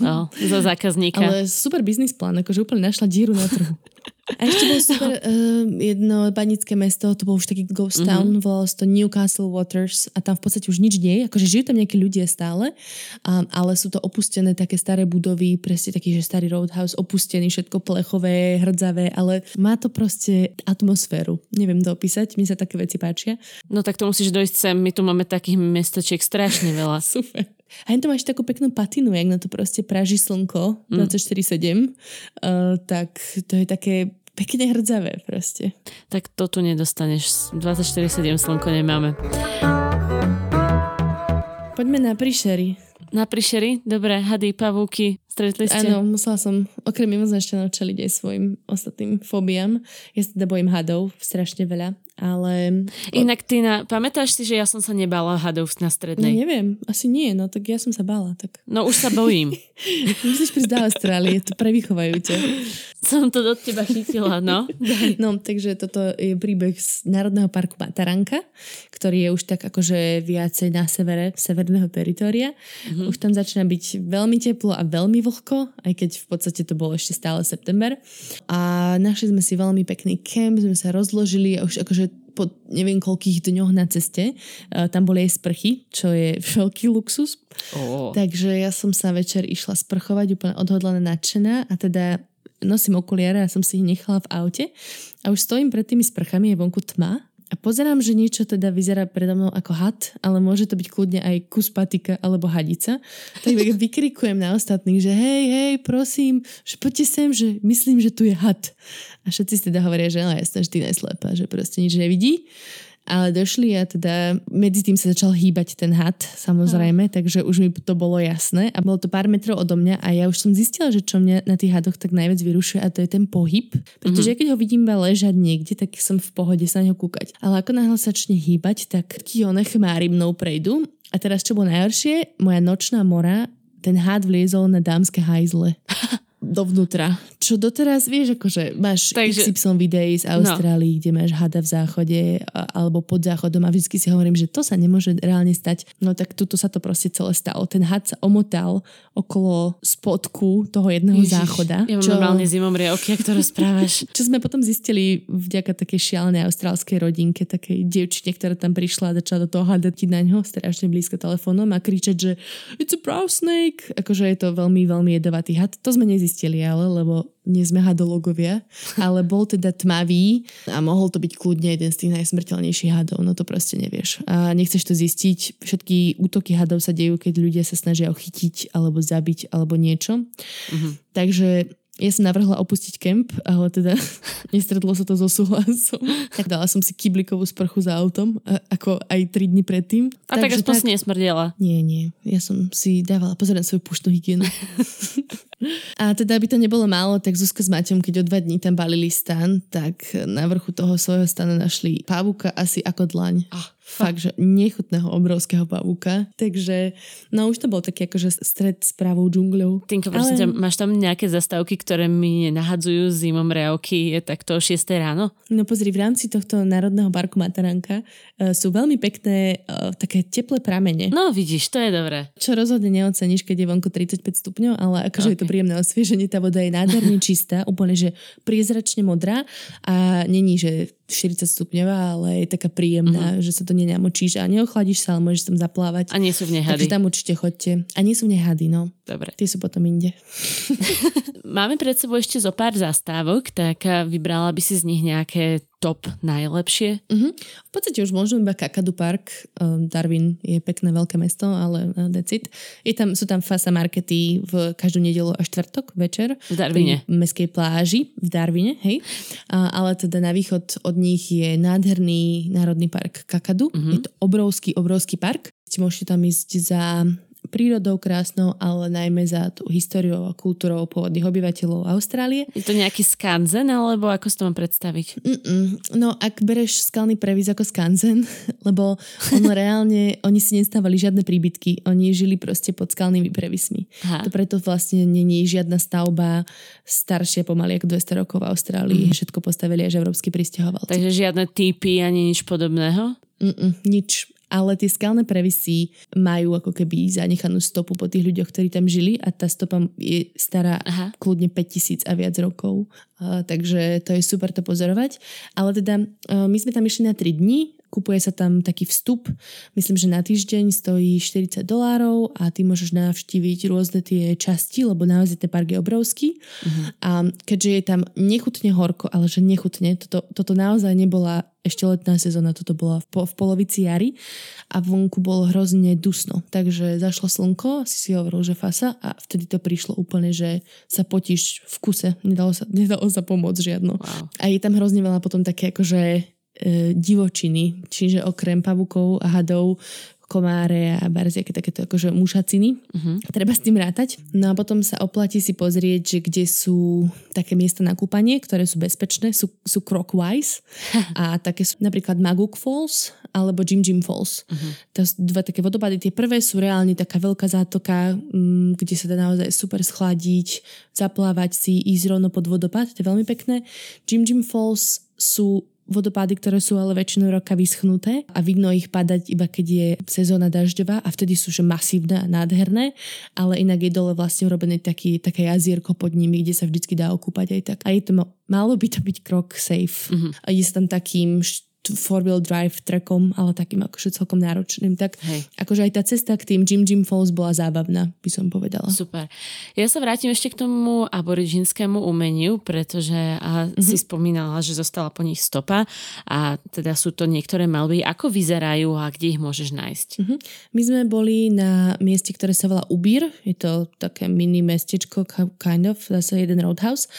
No. Za zákazníka. Ale super business plán, akože úplne našla díru na trhu. A ešte bolo super uh, jedno banické mesto, to bol už taký ghost mhm. town, mm-hmm. volalo to Newcastle Waters a tam v podstate už nič nie je, akože žijú tam nejakí ľudia stále, um, ale sú to opustené také staré budovy, presne taký, že starý roadhouse, opustený, všetko plechové, hrdzavé, ale má to proste atmosféru. Neviem to opísať, mi sa také veci páčia. No tak to musíš dojsť sem, my tu máme takých mestečiek strašne veľa. super. A to máš takú peknú patinu, jak na to proste praží slnko mm. 24-7, uh, tak to je také pekne hrdzavé proste. Tak to tu nedostaneš. 24-7 slnko nemáme. Poďme na príšery. Na príšery? Dobre, hady, pavúky, stretli ste? Áno, musela som okrem mimozemšťanov čeliť aj svojim ostatným fóbiám. Ja sa teda bojím hadov strašne veľa ale... Inak ty, na, pamätáš si, že ja som sa nebala hadov na strednej? No neviem, asi nie, no tak ja som sa bála. Tak... No už sa bojím. Musíš prísť do Austrálie, to prevychovajú ťa. Som to do teba chytila, no. no, takže toto je príbeh z Národného parku Mataranka, ktorý je už tak akože viacej na severe, severného teritoria. Mm-hmm. Už tam začína byť veľmi teplo a veľmi vlhko, aj keď v podstate to bolo ešte stále september. A našli sme si veľmi pekný kemp, sme sa rozložili a už akože po neviem koľkých dňoch na ceste. Uh, tam boli aj sprchy, čo je veľký luxus. Oh. Takže ja som sa večer išla sprchovať úplne odhodlaná nadšená a teda nosím okuliare a som si ich nechala v aute a už stojím pred tými sprchami, je vonku tma a pozerám, že niečo teda vyzerá predo mnou ako had, ale môže to byť kľudne aj kus patika alebo hadica. Tak vykrikujem na ostatných, že hej, hej, prosím, že poďte sem, že myslím, že tu je had. A všetci si teda hovoria, že no jasné, že ty neslepa, že proste nič nevidí. Ale došli a teda medzi tým sa začal hýbať ten had, samozrejme, no. takže už mi to bolo jasné a bolo to pár metrov odo mňa a ja už som zistila, že čo mňa na tých hadoch tak najviac vyrušuje a to je ten pohyb, pretože mm-hmm. keď ho vidím iba ležať niekde, tak som v pohode sa na neho kúkať. Ale ako náhle sa začne hýbať, tak taký one chmári mnou prejdú a teraz čo bolo najhoršie, moja nočná mora ten had vliezol na dámske hajzle. dovnútra. Čo doteraz, vieš, akože máš Takže, XY videí z Austrálii, no. kde máš hada v záchode alebo pod záchodom a vždy si hovorím, že to sa nemôže reálne stať. No tak tuto sa to proste celé stalo. Ten had sa omotal okolo spodku toho jedného Ježiš, záchoda. Ja mám čo, normálne zimom riavky, ak to rozprávaš. Čo sme potom zistili vďaka takej šialenej austrálskej rodinke, takej dievčine, ktorá tam prišla a začala do toho hadať na ňo strašne blízko telefónom a kričať, že it's a brown snake. Akože je to veľmi, veľmi jedovatý had. To sme nezistili nezistili, ale lebo nie sme hadologovia, ale bol teda tmavý a mohol to byť kľudne jeden z tých najsmrteľnejších hadov, no to proste nevieš. A nechceš to zistiť, všetky útoky hadov sa dejú, keď ľudia sa snažia chytiť alebo zabiť alebo niečo. Mm-hmm. Takže ja som navrhla opustiť kemp, ale teda nestretlo sa to so súhlasom. Tak dala som si kyblikovú sprchu za autom, ako aj 3 dní predtým. A tak aspoň tak... si nesmrdela. Nie, nie. Ja som si dávala pozor na svoju puštnú hygienu. A teda, aby to nebolo málo, tak Zuzka s Maťom, keď o dva dní tam balili stan, tak na vrchu toho svojho stanu našli pavúka asi ako dlaň. Ah. Fakt, že nechutného obrovského pavúka. Takže, no už to bol taký akože stred s pravou džungľou. Tinko, prosím Ale... ťa, máš tam nejaké zastávky, ktoré mi nahadzujú zimom je takto o 6 ráno? No pozri, v rámci tohto Národného parku Mataranka uh, sú veľmi pekné uh, také teplé pramene. No vidíš, to je dobré. Čo rozhodne neoceníš, keď je vonku 35 stupňov, ale akože okay. je to príjemné osvieženie, tá voda je nádherne čistá, úplne, že priezračne modrá a není, že 40 stupňová, ale je taká príjemná, uh-huh. že sa to nenamočíš a neochladíš sa, ale môžeš tam zaplávať. A nie sú v nej hady. Takže tam určite chodte. A nie sú v nej hady, no. Dobre. Tie sú potom inde. Máme pred sebou ešte zo pár zastávok, tak vybrala by si z nich nejaké top najlepšie? Uh-huh. V podstate už možno iba Kakadu Park. Um, Darwin je pekné veľké mesto, ale uh, that's it. Je tam, sú tam fasa markety v každú nedelu a štvrtok večer. V Darwine. V meskej pláži v Darwine, hej. Uh, ale teda na východ od nich je nádherný národný park Kakadu. Uh-huh. Je to obrovský, obrovský park. Môžete tam ísť za prírodou krásnou, ale najmä za tú históriou a kultúrou pôvodných obyvateľov Austrálie. Je to nejaký skanzen, alebo ako si to mám predstaviť? Mm-mm. No, ak bereš skalný previs ako skanzen, lebo ono reálne, oni si nestávali žiadne príbytky, oni žili proste pod skalnými prevismi. Aha. To preto vlastne není žiadna stavba staršia pomaly ako 200 rokov v Austrálii. Mm. Všetko postavili až európsky pristahovalci. Takže žiadne typy ani nič podobného? Mm-mm, nič ale tie skalné previsy majú ako keby zanechanú stopu po tých ľuďoch, ktorí tam žili a tá stopa je stará Aha. kľudne 5000 a viac rokov. Uh, takže to je super to pozorovať. Ale teda uh, my sme tam išli na 3 dní, kupuje sa tam taký vstup, myslím, že na týždeň stojí 40 dolárov a ty môžeš navštíviť rôzne tie časti, lebo naozaj ten park je obrovský. Uh-huh. A keďže je tam nechutne horko, ale že nechutne, toto, toto naozaj nebola ešte letná sezóna, toto bola v, po, v polovici jary a vonku bolo hrozne dusno. Takže zašlo slnko, si si hovoril, že fasa a vtedy to prišlo úplne, že sa potíš v kuse, nedalo sa, nedalo sa pomôcť žiadno. Wow. A je tam hrozne veľa potom také akože divočiny, čiže okrem pavukov a hadov komáre a barziaké takéto akože mušaciny. Uh-huh. Treba s tým rátať. No a potom sa oplatí si pozrieť, že kde sú také miesta na kúpanie, ktoré sú bezpečné, sú, sú Crockwise a také sú napríklad Maguk Falls alebo Jim Jim Falls. Uh-huh. To sú dva také vodopady. Tie prvé sú reálne taká veľká zátoka, mm, kde sa dá naozaj super schladiť, zaplávať si, ísť rovno pod vodopad. To je veľmi pekné. Jim Jim Falls sú vodopády, ktoré sú ale väčšinou roka vyschnuté a vidno ich padať iba keď je sezóna dažďová a vtedy sú že masívne a nádherné, ale inak je dole vlastne urobené taký, také jazierko pod nimi, kde sa vždycky dá okúpať aj tak. A je to, malo by to byť krok safe. Mm-hmm. A je tam takým four-wheel drive trackom, ale takým akože celkom náročným. Tak Hej. akože aj tá cesta k tým Jim Jim Falls bola zábavná, by som povedala. Super. Ja sa vrátim ešte k tomu aboriginskému umeniu, pretože a mm-hmm. si spomínala, že zostala po nich stopa a teda sú to niektoré malby. Ako vyzerajú a kde ich môžeš nájsť? Mm-hmm. My sme boli na mieste, ktoré sa volá Ubír. Je to také mini mestečko, kind of, zase jeden roadhouse.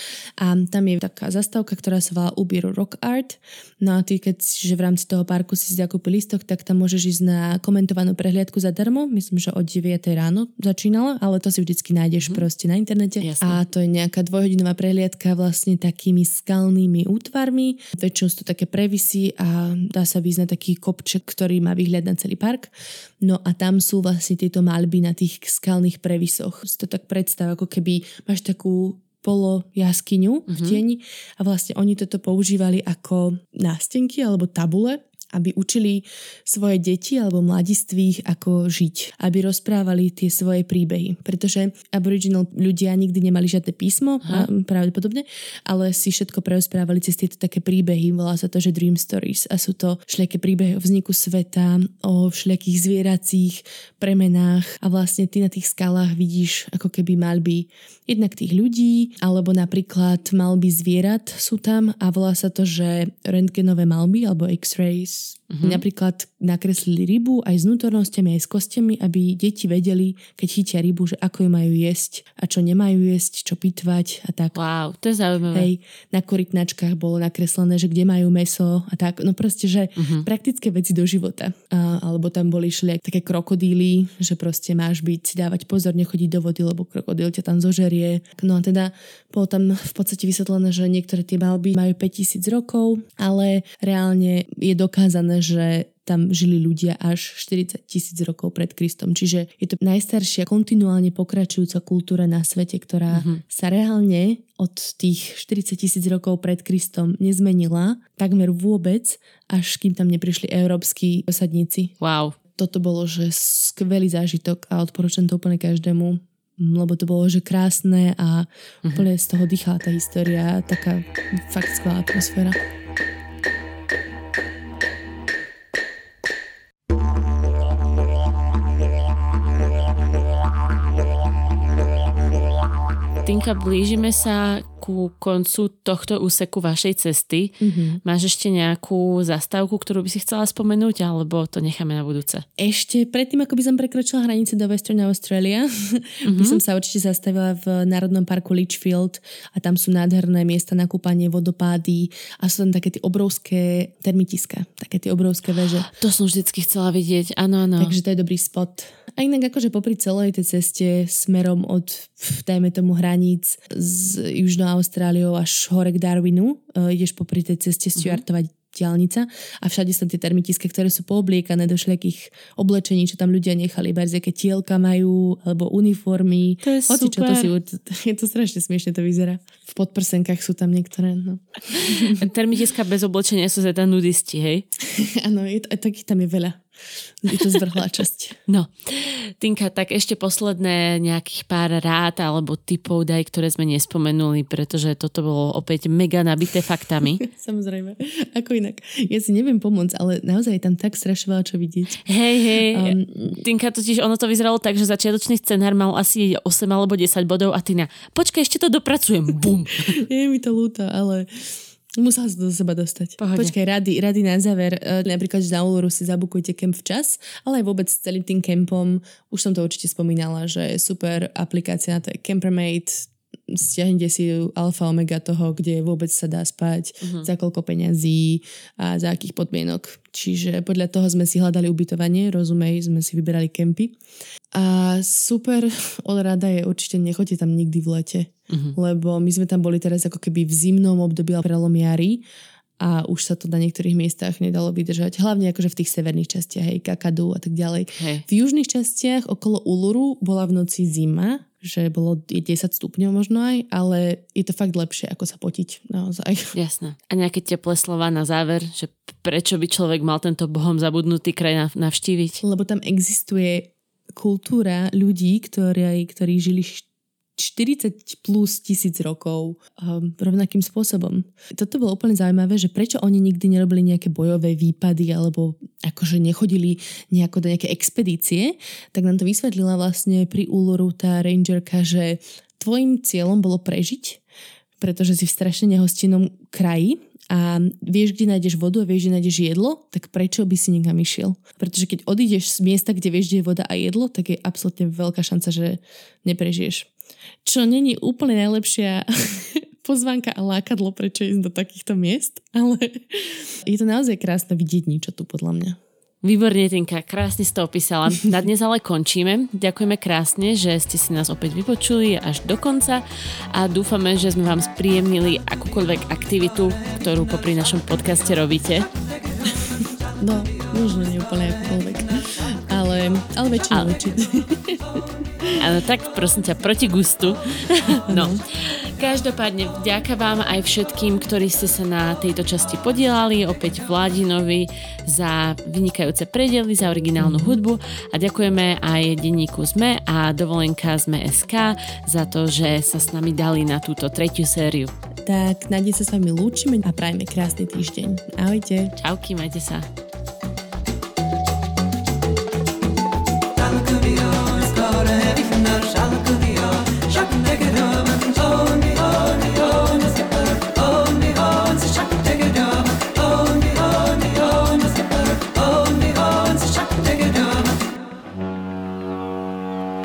A tam je taká zastávka, ktorá sa volá Ubír Rock Art. No a ty, keď že v rámci toho parku si zakúpil listok, tak tam môžeš ísť na komentovanú prehliadku zadarmo. Myslím, že od 9 ráno začínala, ale to si vždycky nájdeš mm. proste na internete. Jasne. A to je nejaká dvojhodinová prehliadka vlastne takými skalnými útvarmi. Väčšinou sú to také previsy a dá sa výjsť na taký kopček, ktorý má výhľad na celý park. No a tam sú vlastne tieto malby na tých skalných previsoch. Si to tak predstav, ako keby máš takú polo jaskyňu mm-hmm. v mhm. tieni a vlastne oni toto používali ako nástenky alebo tabule aby učili svoje deti alebo mladistvých, ako žiť, aby rozprávali tie svoje príbehy. Pretože aboriginal ľudia nikdy nemali žiadne písmo, a pravdepodobne, ale si všetko preosprávali cez tieto také príbehy. Volá sa to, že Dream Stories. A sú to všelijaké príbehy o vzniku sveta, o všelijakých zvieracích premenách. A vlastne ty na tých skalách vidíš ako keby malby jednak tých ľudí, alebo napríklad malby zvierat sú tam. A volá sa to, že rentgenové malby alebo x-rays Mm-hmm. Napríklad nakreslili rybu aj s vnútornosťami, aj s kostiami, aby deti vedeli, keď chytia rybu, že ako ju majú jesť a čo nemajú jesť, čo pitvať a tak. Wow, to je zaujímavé. Hej, na korytnačkách bolo nakreslené, že kde majú meso a tak. No proste, že mm-hmm. praktické veci do života. A, alebo tam boli šli také krokodíly, že proste máš byť, si dávať pozor, nechodiť do vody, lebo krokodíl ťa tam zožerie. No a teda bolo tam v podstate vysvetlené, že niektoré tie malby majú 5000 rokov, ale reálne je dokázané, že tam žili ľudia až 40 tisíc rokov pred Kristom. Čiže je to najstaršia kontinuálne pokračujúca kultúra na svete, ktorá mm-hmm. sa reálne od tých 40 tisíc rokov pred Kristom nezmenila takmer vôbec, až kým tam neprišli európsky osadníci. Wow. Toto bolo, že skvelý zážitok a odporúčam to úplne každému lebo to bolo, že krásne a mm-hmm. úplne z toho dýchala tá história, taká fakt skvelá atmosféra. Tinka, blížime sa ku koncu tohto úseku vašej cesty. Mm-hmm. Máš ešte nejakú zastávku, ktorú by si chcela spomenúť, alebo to necháme na budúce? Ešte predtým, ako by som prekročila hranice do Western Australia, mm-hmm. by som sa určite zastavila v Národnom parku Litchfield a tam sú nádherné miesta na kúpanie, vodopády a sú tam také tie obrovské termitiska, také tie obrovské veže. To som vždycky chcela vidieť, áno, áno. Takže to je dobrý spot. A inak akože popri celej tej ceste smerom od, dajme tomu, hraníc z Južnou Austráliou až hore k Darwinu, uh, ideš popri tej ceste mhm. Stuartovať mm-hmm diálnica a všade sú tie termitiske, ktoré sú poobliekané do všelijakých oblečení, čo tam ľudia nechali, iba aké tielka majú, alebo uniformy. To je Hoci, super. Čo, to si, je to strašne smiešne to vyzerá. V podprsenkách sú tam niektoré. No. Termitiska bez oblečenia sú teda nudisti, hej? Áno, takých tam je veľa. Je to zvrhlá časť. No, Tinka, tak ešte posledné nejakých pár rád alebo typov daj, ktoré sme nespomenuli, pretože toto bolo opäť mega nabité faktami. Samozrejme, ako inak. Ja si neviem pomôcť, ale naozaj je tam tak strašne veľa čo vidieť. Hej, hej. Um, Tinka, totiž ono to vyzeralo tak, že začiatočný scenár mal asi 8 alebo 10 bodov a Tina, počkaj, ešte to dopracujem. Bum. je mi to ľúto, ale Musela sa do seba dostať. Pohode. Počkaj, rady, rady na záver. E, napríklad, že na Uluru si zabukujte kemp včas, ale aj vôbec s celým tým kempom. Už som to určite spomínala, že je super aplikácia na to je Campermate, stiahnite si alfa omega toho, kde vôbec sa dá spať, uh-huh. za koľko peňazí a za akých podmienok. Čiže podľa toho sme si hľadali ubytovanie, rozumej, sme si vyberali kempy. A super rada je určite nechoďte tam nikdy v lete uh-huh. lebo my sme tam boli teraz ako keby v zimnom období prelom jary a už sa to na niektorých miestach nedalo vydržať. Hlavne akože v tých severných častiach, hej, Kakadu a tak ďalej. Hej. V južných častiach okolo Uluru bola v noci zima, že bolo 10 stupňov možno aj, ale je to fakt lepšie, ako sa potiť naozaj. Jasné. A nejaké teplé slova na záver, že prečo by človek mal tento bohom zabudnutý kraj navštíviť? Lebo tam existuje kultúra ľudí, ktorí, ktorí žili 40 plus tisíc rokov um, rovnakým spôsobom. Toto bolo úplne zaujímavé, že prečo oni nikdy nerobili nejaké bojové výpady alebo akože nechodili nejako do nejaké expedície, tak nám to vysvetlila vlastne pri úloru tá rangerka, že tvojim cieľom bolo prežiť, pretože si v strašne nehostinnom kraji a vieš, kde nájdeš vodu a vieš, kde nájdeš jedlo, tak prečo by si niekam išiel? Pretože keď odídeš z miesta, kde vieš, kde je voda a jedlo, tak je absolútne veľká šanca, že neprežiješ. Čo není úplne najlepšia pozvánka a lákadlo, prečo ísť do takýchto miest, ale je to naozaj krásne vidieť niečo tu podľa mňa. Výborne, Tinka, krásne si to opísala. Na dnes ale končíme. Ďakujeme krásne, že ste si nás opäť vypočuli až do konca a dúfame, že sme vám spríjemnili akúkoľvek aktivitu, ktorú popri našom podcaste robíte. No, možno nie úplne akúkoľvek, ale, ale väčšinu určite. Áno, tak prosím ťa, proti gustu. no. Každopádne vďaka vám aj všetkým, ktorí ste sa na tejto časti podielali, opäť Vladinovi za vynikajúce predely, za originálnu hudbu a ďakujeme aj denníku ZME a dovolenka ZME SK za to, že sa s nami dali na túto tretiu sériu. Tak na sa s vami lúčime a prajme krásny týždeň. Ahojte. Čauky, majte sa.